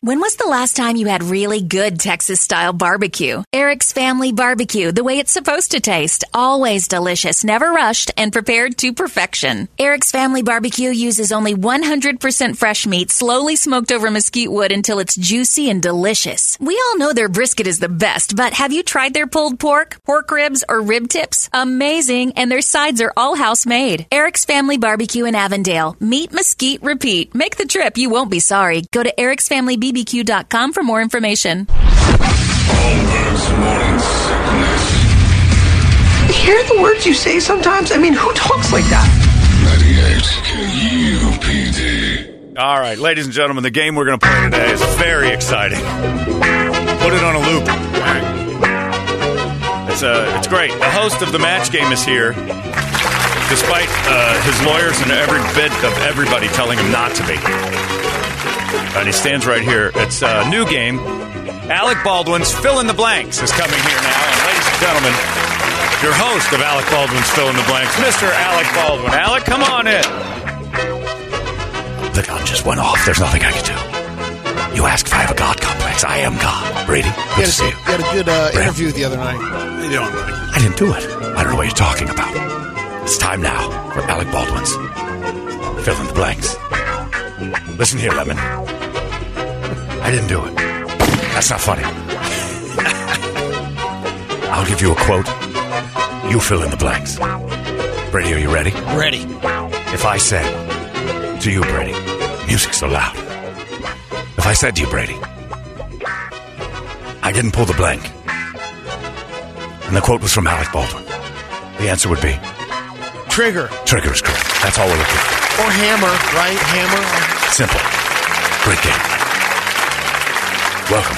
When was the last time you had really good Texas style barbecue? Eric's Family Barbecue, the way it's supposed to taste. Always delicious, never rushed, and prepared to perfection. Eric's Family Barbecue uses only 100% fresh meat, slowly smoked over mesquite wood until it's juicy and delicious. We all know their brisket is the best, but have you tried their pulled pork, pork ribs, or rib tips? Amazing, and their sides are all house made. Eric's Family Barbecue in Avondale. Meat, mesquite, repeat. Make the trip, you won't be sorry. Go to ericsfamilybbq.com for more information. Holmberg's morning sickness. You hear the words you say sometimes? I mean, who talks like that? 98 KUPD. All right, ladies and gentlemen, the game we're going to play today is very exciting. Put it on a loop. It's, uh, it's great. The host of the match game is here, despite uh, his lawyers and every bit of everybody telling him not to be. And he stands right here. It's a new game. Alec Baldwin's Fill in the Blanks is coming here now. And ladies and gentlemen, your host of Alec Baldwin's Fill in the Blanks, Mr. Alec Baldwin. Alec, come on in. The gun just went off. There's nothing I can do. You ask if I have a God complex. I am God. Brady, good You to see you. had, a, you had a good uh, interview the other night. How you doing, buddy? I didn't do it. I don't know what you're talking about. It's time now for Alec Baldwin's Fill in the Blanks. Listen here, Lemon. I didn't do it. That's not funny. I'll give you a quote. You fill in the blanks. Brady, are you ready? Ready. If I said to you, Brady, music's so loud. If I said to you, Brady, I didn't pull the blank, and the quote was from Alec Baldwin, the answer would be Trigger. trigger is correct. That's all we're looking for. Or hammer, right? Hammer. Simple. Great game. Welcome.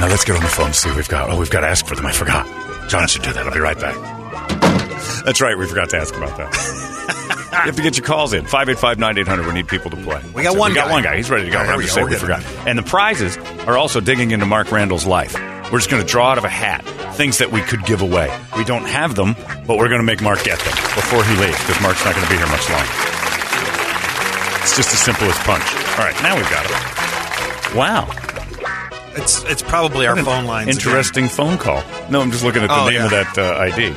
Now let's get on the phone and see what we've got. Oh, we've got to ask for them. I forgot. John should do that. I'll be right back. That's right. We forgot to ask about that. you have to get your calls in. 585-9800. We need people to play. We got So one We got guy. one guy. He's ready to go. All right, I'm just we saying we We're forgot. And the prizes are also digging into Mark Randall's life. We're just going to draw out of a hat things that we could give away. We don't have them, but we're going to make Mark get them before he leaves because Mark's not going to be here much longer. It's just as simple as punch. All right, now we've got it. Wow. It's it's probably our What an phone lines. again. Interesting phone call. No, I'm just looking at the Oh, name yeah. of that uh, ID.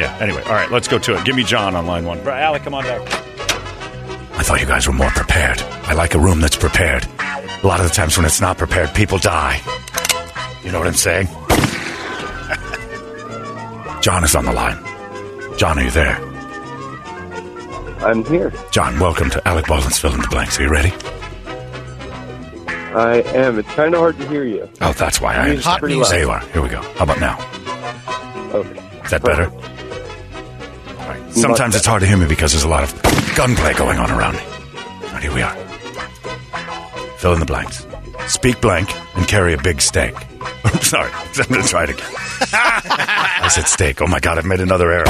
Yeah, anyway. All right, let's go to it. Give me John on line one. Bro, Alec, come on back. I thought you guys were more prepared. I like a room that's prepared. A lot of the times when it's not prepared, people die. You know what I'm saying? John is on the line. John, are you there? I'm here. John, welcome to Alec Baldwin's Fill in the Blanks. Are you ready? I am. It's kind of hard to hear you. Oh, that's why I am. Pretty loud. There you are. Here we go. How about now? Okay. Is that better? Right. Sometimes it's hard to hear me because there's a lot of gunplay going on around me. Right, here we are. Fill in the blanks. Speak blank and carry a big steak. I'm sorry. I'm going to try it again. I said steak. Oh my God, I've made another error.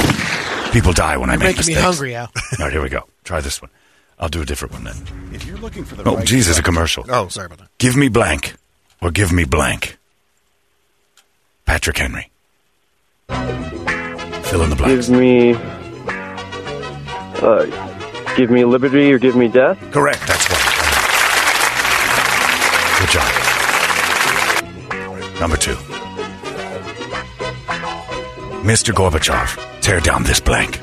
People die when I You're make making me hungry, Al. All right, here we go. Try this one. I'll do a different one then. If you're looking for the Oh, right geez, it's a commercial. Oh, sorry about that. Give me blank or give me blank. Patrick Henry. Fill in the blanks. Give me. Uh, Give me liberty or give me death? Correct. That's right. Good job. Number two. Mr. Gorbachev, tear down this blank.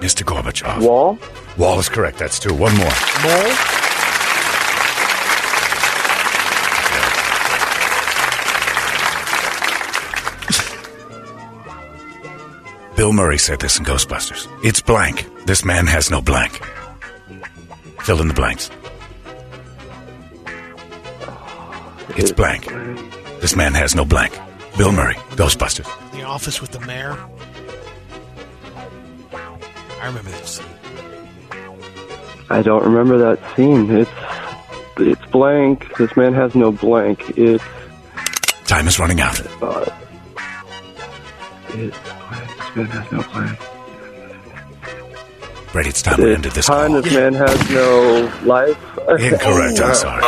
Mr. Gorbachev. Wall? Wall is correct. That's two. One more. Mole? Bill Murray said this in Ghostbusters. It's blank. This man has no blank. Fill in the blanks. It's blank. This man has no blank. Bill Murray, Ghostbusters. The office with the mayor? I remember that scene. I don't remember that scene. It's it's blank. This man has no blank. It's Time is running out. uh, it's blank. This man has no blank. Brady, it's time we ended this Time. call. This man has no life. Incorrect. I'm sorry.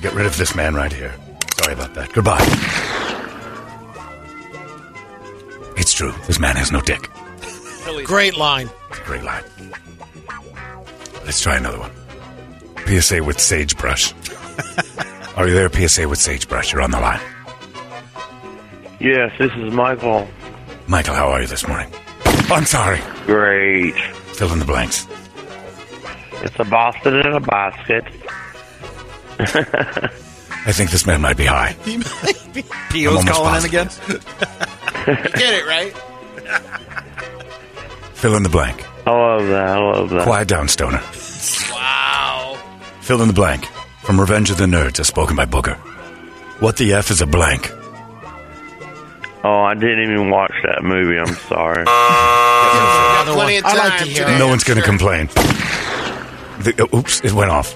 You have to get rid of this man right here. Sorry about that. Goodbye. It's true. This man has no dick. Great line. Great line. Let's try another one. PSA with sagebrush. Are you there, PSA with sagebrush? You're on the line. Yes, this is Michael. Michael, how are you this morning? I'm sorry. Great. Fill in the blanks. It's a Boston in a basket. I think this man might be high. He might be. P.O.'s almost calling in again. You get it, right? Fill in the blank. I love that. I love that. Quiet down, Stoner. Wow. Fill in the blank. From Revenge of the Nerds, as spoken by Booger. What the F is a blank? Oh, I didn't even watch that movie. I'm sorry. Got plenty of I like to hear. No one's going to Sure. complain. The, uh, oops, it went off.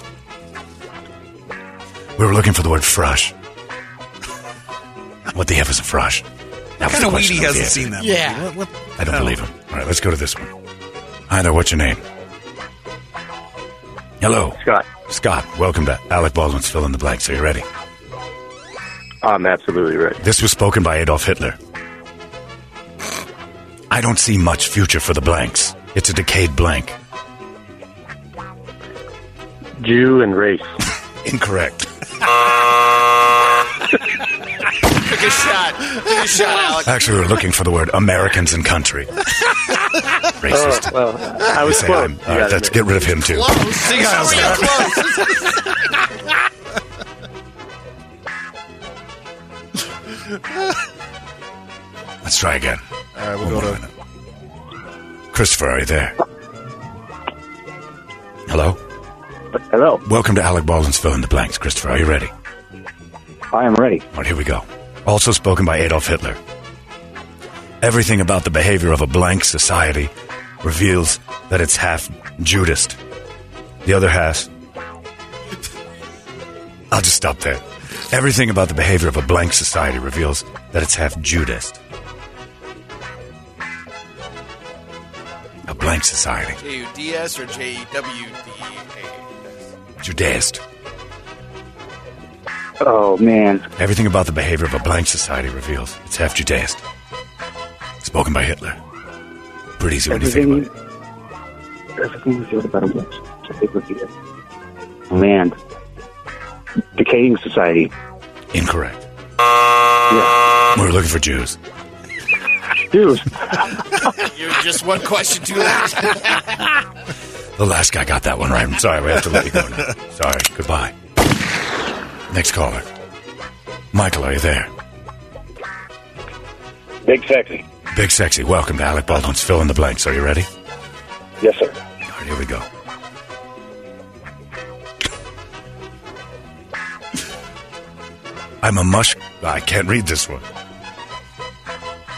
We were looking for the word frush. What the F is a frush? That was Kind of question weedy hasn't seen that. Yeah. What, what? I don't Oh. believe him. All right, let's go to this one. Hi there, what's your name? Hello. Scott, Scott, welcome to Alec Baldwin's Fill in the Blanks. Are you ready? I'm absolutely ready. This was spoken by Adolf Hitler. I don't see much future for the blanks. It's a decayed blank. Jew and race. Incorrect. Take a shot. Take a shot, Alex. Actually, we were looking for the word Americans and country. Racist. Well, I was Say close. I'm- all right, let's get rid of him too. Close. See, guys. Uh, close. Let's try again. All right, we'll One go to. Christopher, are you there? Hello? Hello. Welcome to Alec Baldwin's Fill in the Blanks. Christopher, are you ready? I am ready. All right, here we go. Also spoken by Adolf Hitler. Everything about the behavior of a blank society reveals that it's half Judist. The other half. I'll just stop there. Everything about the behavior of a blank society reveals that it's half Judist. A blank society. J-U-D-S or J-W-D-A-S? Judaist. Oh man. Everything about the behavior of a blank society reveals it's half Judaist. Spoken by Hitler. Pretty easy when you think about it. Everything we feel about a blank. I think we. Land. Decaying society. Incorrect. Yeah. We're looking for Jews. Dude. You're just one question too late. The last guy got that one right. I'm sorry, we have to let you go now. Sorry. Goodbye. Next caller. Michael, are you there? Big sexy. Big Sexy, welcome to Alec Baldwin's Fill in the Blanks. Are you ready? Yes, sir. All right, here we go. I'm a mush. I can't read this one.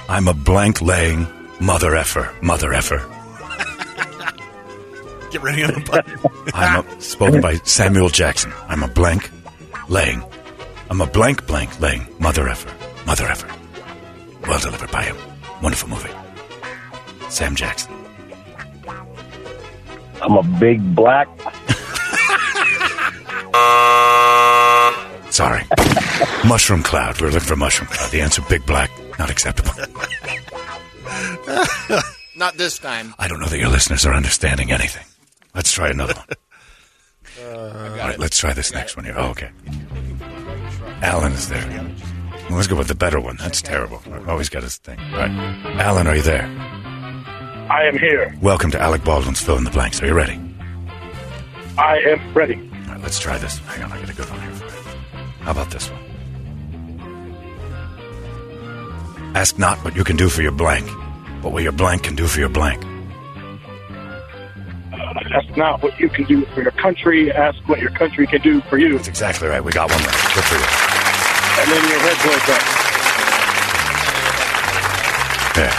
I'm a blank laying mother effer. Mother effer. Get ready on the button. I'm a, spoken by Samuel Jackson. I'm a blank laying. I'm a blank blank laying mother effer. Mother effer. Well delivered by him. Wonderful movie. Sam Jackson. I'm a big black. Sorry. Mushroom cloud. We're looking for mushroom cloud. The answer: big black. Not acceptable. Not this time. I don't know that your listeners are understanding anything. Let's try another one. Uh, All right, let's try this next one here. Oh, okay. Alan is there. Well, let's go with the better one. That's terrible. Oh, Always got his thing. All right. Alan, are you there? I am here. Welcome to Alec Baldwin's Fill in the Blanks. Are you ready? I am ready. All right, let's try this. Hang on, I got a good one here for you. How about this one? Ask not what you can do for your blank, but what your blank can do for your blank. Uh, ask not what you can do for your country. Ask what your country can do for you. That's exactly right. We got one right. Good for you. And then your head goes up. Yeah.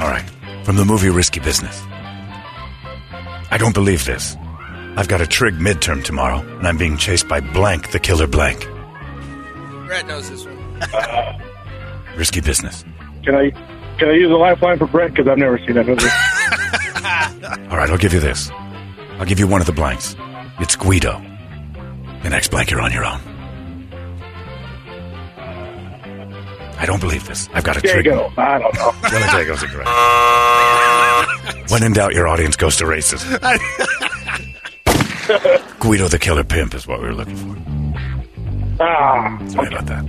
All right. From the movie Risky Business. I don't believe this. I've got a trig midterm tomorrow, and I'm being chased by blank, the killer blank. Brett knows this one. Risky business. Can I can I use a lifeline for Brett? Because I've never seen that movie. All right, I'll give you this. I'll give you one of the blanks. It's Guido. The next blank, you're on your own. I don't believe this. I've got a trig. Diego. I don't know. Well, Diego's. When in doubt, your audience goes to races. Guido the Killer Pimp is what we were looking for. Ah, Sorry about that.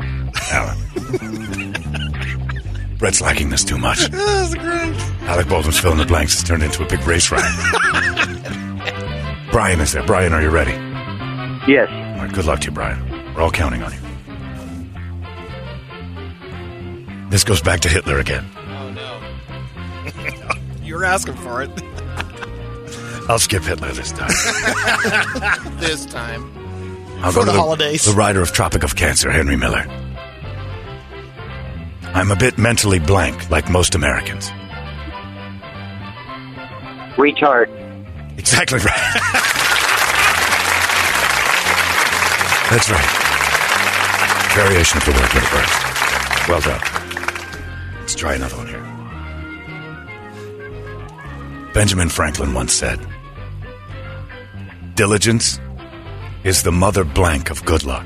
Alan. Brett's liking this too much. That's great. Alec Baldwin's fill in the blanks has turned into a big race ride. Brian is there. Brian, are you ready? Yes. All right, good luck to you, Brian. We're all counting on you. This goes back to Hitler again. Oh no. You're asking for it. I'll skip Hitler this time. This time. I'll For go to the holidays. The writer of Tropic of Cancer, Henry Miller. I'm a bit mentally blank, like most Americans. Retard. Exactly right. That's right. Variation of the word with a verse. Well done. Let's try another one here. Benjamin Franklin once said, Diligence is the mother blank of good luck.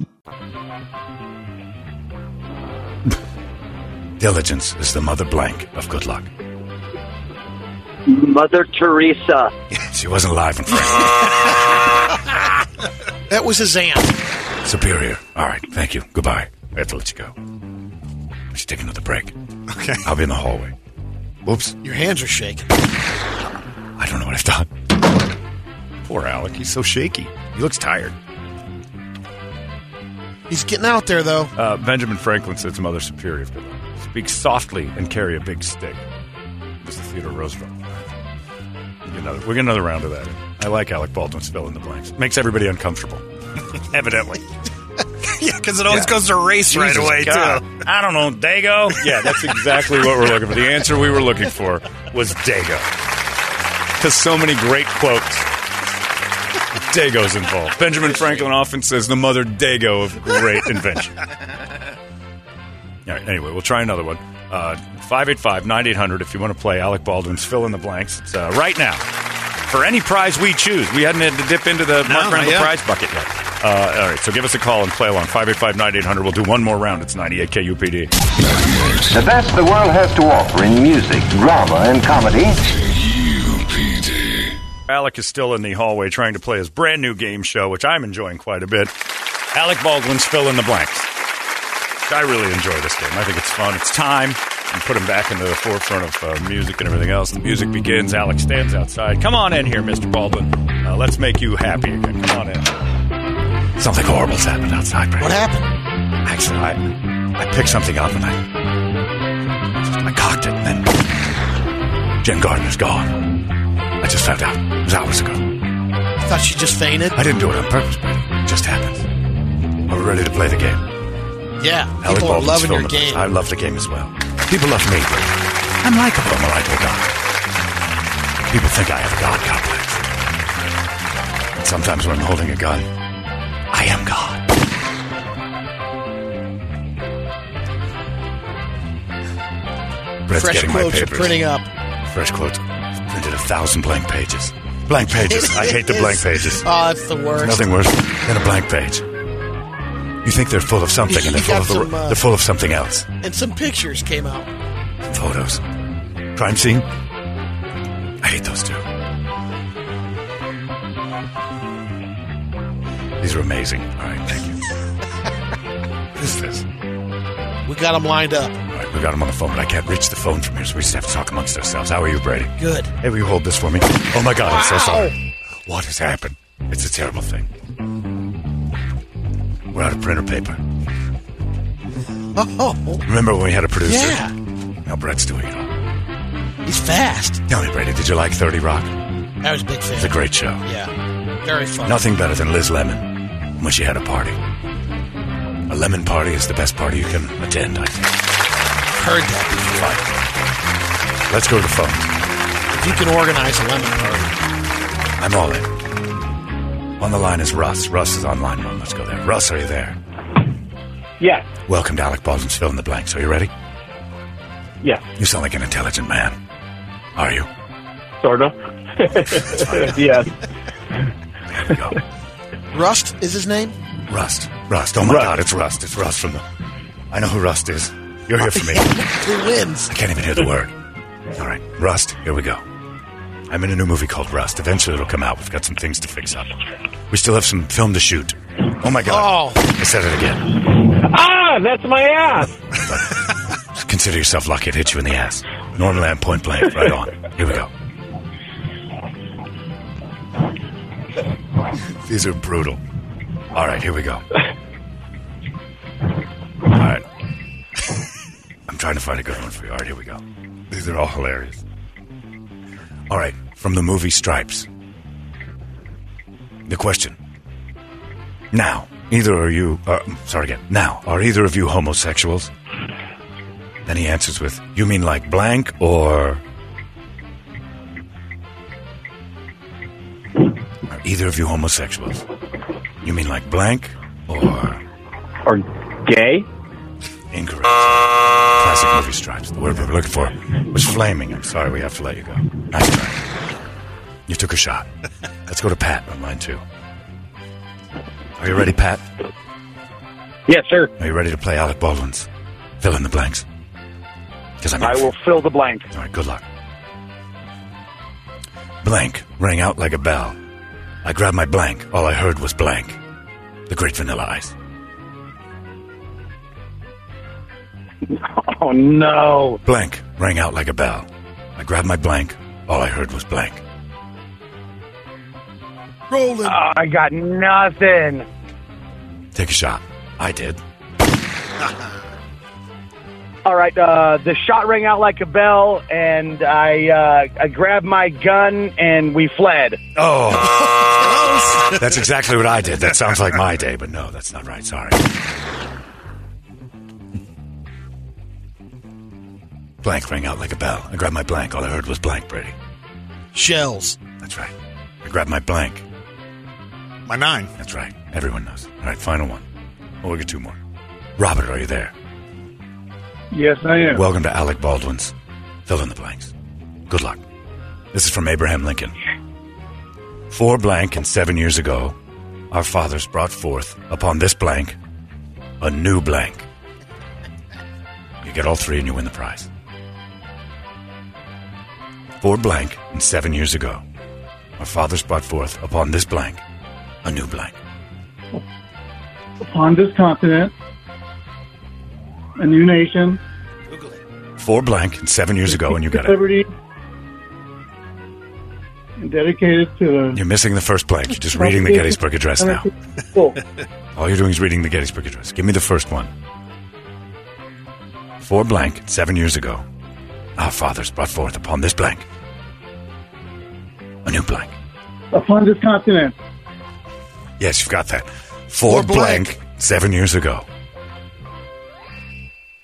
Diligence is the mother blank of good luck. Mother Teresa. She wasn't alive in Frank. That was his aunt. Superior. All right, thank you. Goodbye. I have to let you go. We should take another break. Okay. I'll be in the hallway. Whoops. Your hands are shaking. I don't know what I've done. Poor Alec. He's so shaky. He looks tired. He's getting out there, though. Uh, Benjamin Franklin said to Mother Superior. Speak softly and carry a big stick. This is Theodore Roosevelt. We get another, we get another round of that. I like Alec Baldwin's fill in the blanks. Makes everybody uncomfortable. Evidently. yeah, because it always Yeah. goes to race right away, God. too. I don't know, Dago. Yeah, that's exactly what we're looking for. The answer we were looking for was Dago. Because so many great quotes. Dago's involved. Benjamin Franklin often says the mother Dago of great invention. All right, anyway, we'll try another one. Uh, 585 9800 if you want to play Alec Baldwin's Fill in the Blanks. It's uh, right now. For any prize we choose. We hadn't had to dip into the No, Mark not Randall yet. prize bucket yet. Uh, all right, so give us a call and play along. 585 9800. We'll do one more round. It's 98 KUPD. The best the world has to offer in music, drama, and comedy. Alec is still in the hallway trying to play his brand new game show, which I'm enjoying quite a bit. Alec Baldwin's Fill in the Blanks. I really enjoy this game. I think it's fun. It's time. And put him back into the forefront of uh, music and everything else. The music begins. Alec stands outside. Come on in here, Mr. Baldwin. Uh, let's make you happy again. Come on in. Something horrible's happened outside, Brad. What happened? Actually, I, I picked something up and I, I cocked it, and then Jen Gardner's gone. I just found out. It was hours ago. I thought she just fainted. I didn't do it on purpose, Brady. It just happened. Are we ready to play the game? Yeah, Alec people are loving your game. I love the game as well. People love me. Brady. I'm likable. I'm a likable guy. People think I have a God complex. And sometimes when I'm holding a gun, I am God. Brett's Fresh quotes are printing up. Fresh quotes. Thousand blank pages. Blank pages. I hate the blank pages. Oh, it's the worst. Nothing worse than a blank page. You think they're full of something, and they're full of the, some, uh, they're full of something else. And some pictures came out. Photos. Crime scene. I hate those too. These are amazing. All right, thank you. what is this? We got them lined up. We got him on the phone, but I can't reach the phone from here, so we just have to talk amongst ourselves. How are you, Brady? Good. Hey, will you hold this for me? Oh my God, I'm so sorry. What has happened? It's a terrible thing. We're out of printer paper. Oh, Remember when we had a producer? Yeah. Now Brett's doing it all. he's fast. Tell me, Brady, did you like 30 Rock? I was a big fan. It's a great show. Yeah, very fun. Nothing better than Liz Lemon when she had a party. A lemon party is the best party you can attend, I think. Heard that. Fine. Let's go to the phone. If you can organize a lemon party. I'm all in. On the line is Russ. Russ is on line one. Let's go there. Russ, are you there? Yes. Welcome to Alec Baldwin's Fill in the Blanks. Are you ready? Yes. You sound like an intelligent man. Are you? Sort of. yes. There we go. Rust is his name. Rust. Rust. Oh my Rust. God, it's Rust. It's Rust from the. I know who Rust is. You're here for me. Who wins? I can't even hear the word. All right, Rust, here we go. I'm in a new movie called Rust. Eventually it'll come out. We've got some things to fix up. We still have some film to shoot. Oh my God. Oh, I said it again. Ah, that's my ass. Consider yourself lucky it hit you in the ass. Normally I'm point blank. Right on. Here we go. These are brutal. All right, here we go. Trying to find a good one for you. All right, here we go. These are all hilarious. All right, from the movie Stripes. The question. Now, either are you. Uh, sorry again. Now, are either of you homosexuals? Then he answers with, You mean like blank or. Are either of you homosexuals? You mean like blank or. Or gay? Incorrect. Classic movie stripes. The word we were looking for was flaming. I'm sorry, we have to let you go. Nice try. You took a shot. Let's go to Pat on line two. Are you ready, Pat? Yes, sir. Are you ready to play Alec Baldwin's Fill in the Blanks? Because I'm I will fill the blank. All right, good luck. Blank rang out like a bell. I grabbed my blank. All I heard was blank. The Great Vanilla Ice. Oh, no. Blank rang out like a bell. I grabbed my blank. All I heard was blank. rolling. Oh, I got nothing. Take a shot. I did. All right, uh, the shot rang out like a bell, and I uh, I grabbed my gun and we fled. Oh, that's exactly what I did. That sounds like my day, but no, that's not right. Sorry. Blank rang out like a bell. I grabbed my blank. All I heard was blank, Brady. Shells. That's right. I grabbed my blank. My nine. That's right. Everyone knows. All right, final one. Oh, we'll get two more. Robert, are you there? Yes, I am. Welcome to Alec Baldwin's. Fill in the blanks. Good luck. This is from Abraham Lincoln. Four blank and seven years ago, our fathers brought forth upon this blank a new blank. You get all three and you win the prize. Four blank and seven years ago, our fathers brought forth upon this blank a new blank. upon this continent, a new nation, Four blank and seven years ago, and you got it. liberty, and dedicated to the You're missing the first blank. You're just reading the Gettysburg Address now. All you're doing is reading the Gettysburg Address. Give me the first one. Four blank, seven years ago, our fathers brought forth upon this blank a new blank. A this continent. Yes, you've got that. For, blank. seven years ago.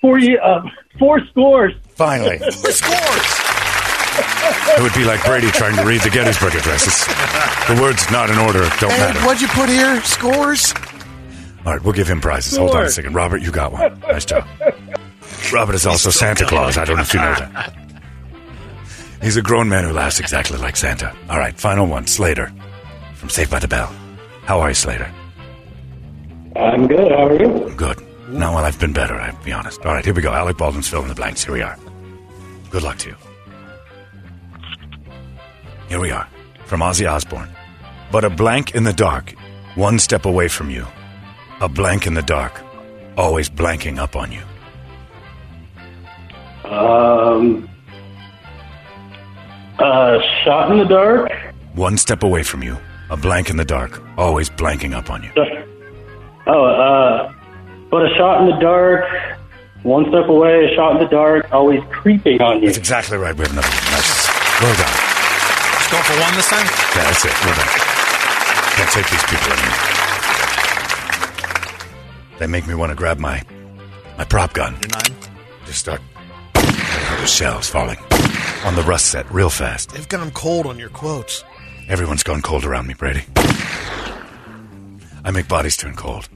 Four, ye- uh, four scores. Finally. Four scores. It would be like Brady trying to read the Gettysburg Address. It's, the words not in order don't And matter. what'd you put here? Scores? All right, we'll give him prizes. Hold on a second. Robert, you got one. Nice job. Robert is also Santa Claus. I don't know if you know that. He's a grown man who laughs exactly like Santa. All right, final one. Slater from Saved by the Bell. How are you, Slater? I'm good. How are you? Good. Now, well, I've been better, I'll be honest. All right, here we go. Alec Baldwin's fill in the blanks. Here we are. Good luck to you. Here we are. From Ozzy Osbourne. But a blank in the dark, one step away from you. A blank in the dark, always blanking up on you. Um, uh, shot in the dark. One step away from you. A blank in the dark, always blanking up on you. Oh, uh, but a shot in the dark. One step away, a shot in the dark, always creeping on you. That's exactly right. We have another one. Nice. Well done. Just going for one this time? Yeah, that's it. Well done. Can't take these people anymore. They make me want to grab my my prop gun. Your nine? Just start. The shells falling on the rust set real fast. They've gone cold on your quotes. Everyone's gone cold around me, Brady. I make bodies turn cold.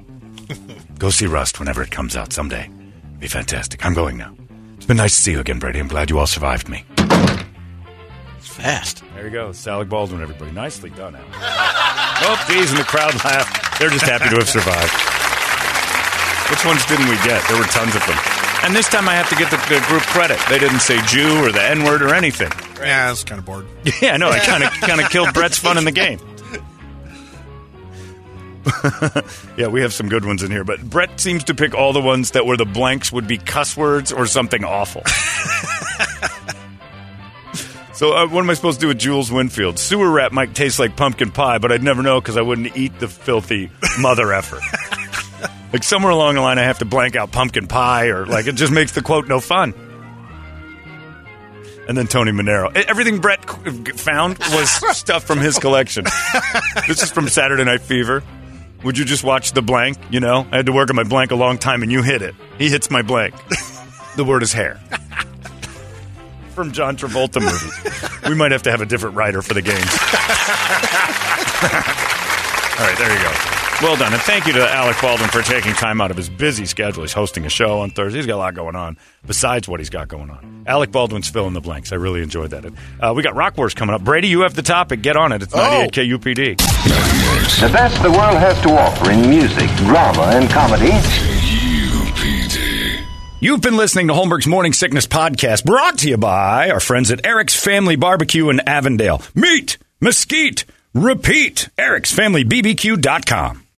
Go see Rust whenever it comes out someday. Be fantastic. I'm going now. It's been nice to see you again, Brady. I'm glad you all survived me. It's fast. There you go. It's Baldwin, everybody. Nicely done, Alec. oh, geez, and the crowd laughed. They're just happy to have survived. Which ones didn't we get? There were tons of them. And this time I have to get the, the group credit. They didn't say Jew or the N word or anything. Yeah, I was kind of bored. Yeah, no, I kind of kind of killed Brett's fun in the game. yeah, we have some good ones in here, but Brett seems to pick all the ones that were the blanks would be cuss words or something awful. so, uh, what am I supposed to do with Jules Winfield? Sewer rat might taste like pumpkin pie, but I'd never know because I wouldn't eat the filthy mother effer. Like somewhere along the line, I have to blank out pumpkin pie, or like it just makes the quote no fun. And then Tony Manero. Everything Brett found was stuff from his collection. this is from Saturday Night Fever. Would you just watch the blank? You know, I had to work on my blank a long time, and you hit it. He hits my blank. the word is hair. From John Travolta movies. We might have to have a different writer for the games. All right, there you go. Well done. And thank you to Alec Baldwin for taking time out of his busy schedule. He's hosting a show on Thursday. He's got a lot going on besides what he's got going on. Alec Baldwin's fill in the blanks. I really enjoyed that. Uh, we got Rock Wars coming up. Brady, you have the topic. Get on it. It's 98 KUPD. The best the world has to offer in music, drama, and comedy. You've been listening to Holmberg's Morning Sickness Podcast, brought to you by our friends at Eric's Family Barbecue in Avondale. Meet, mesquite, repeat. Eric'sFamilyBBQ.com.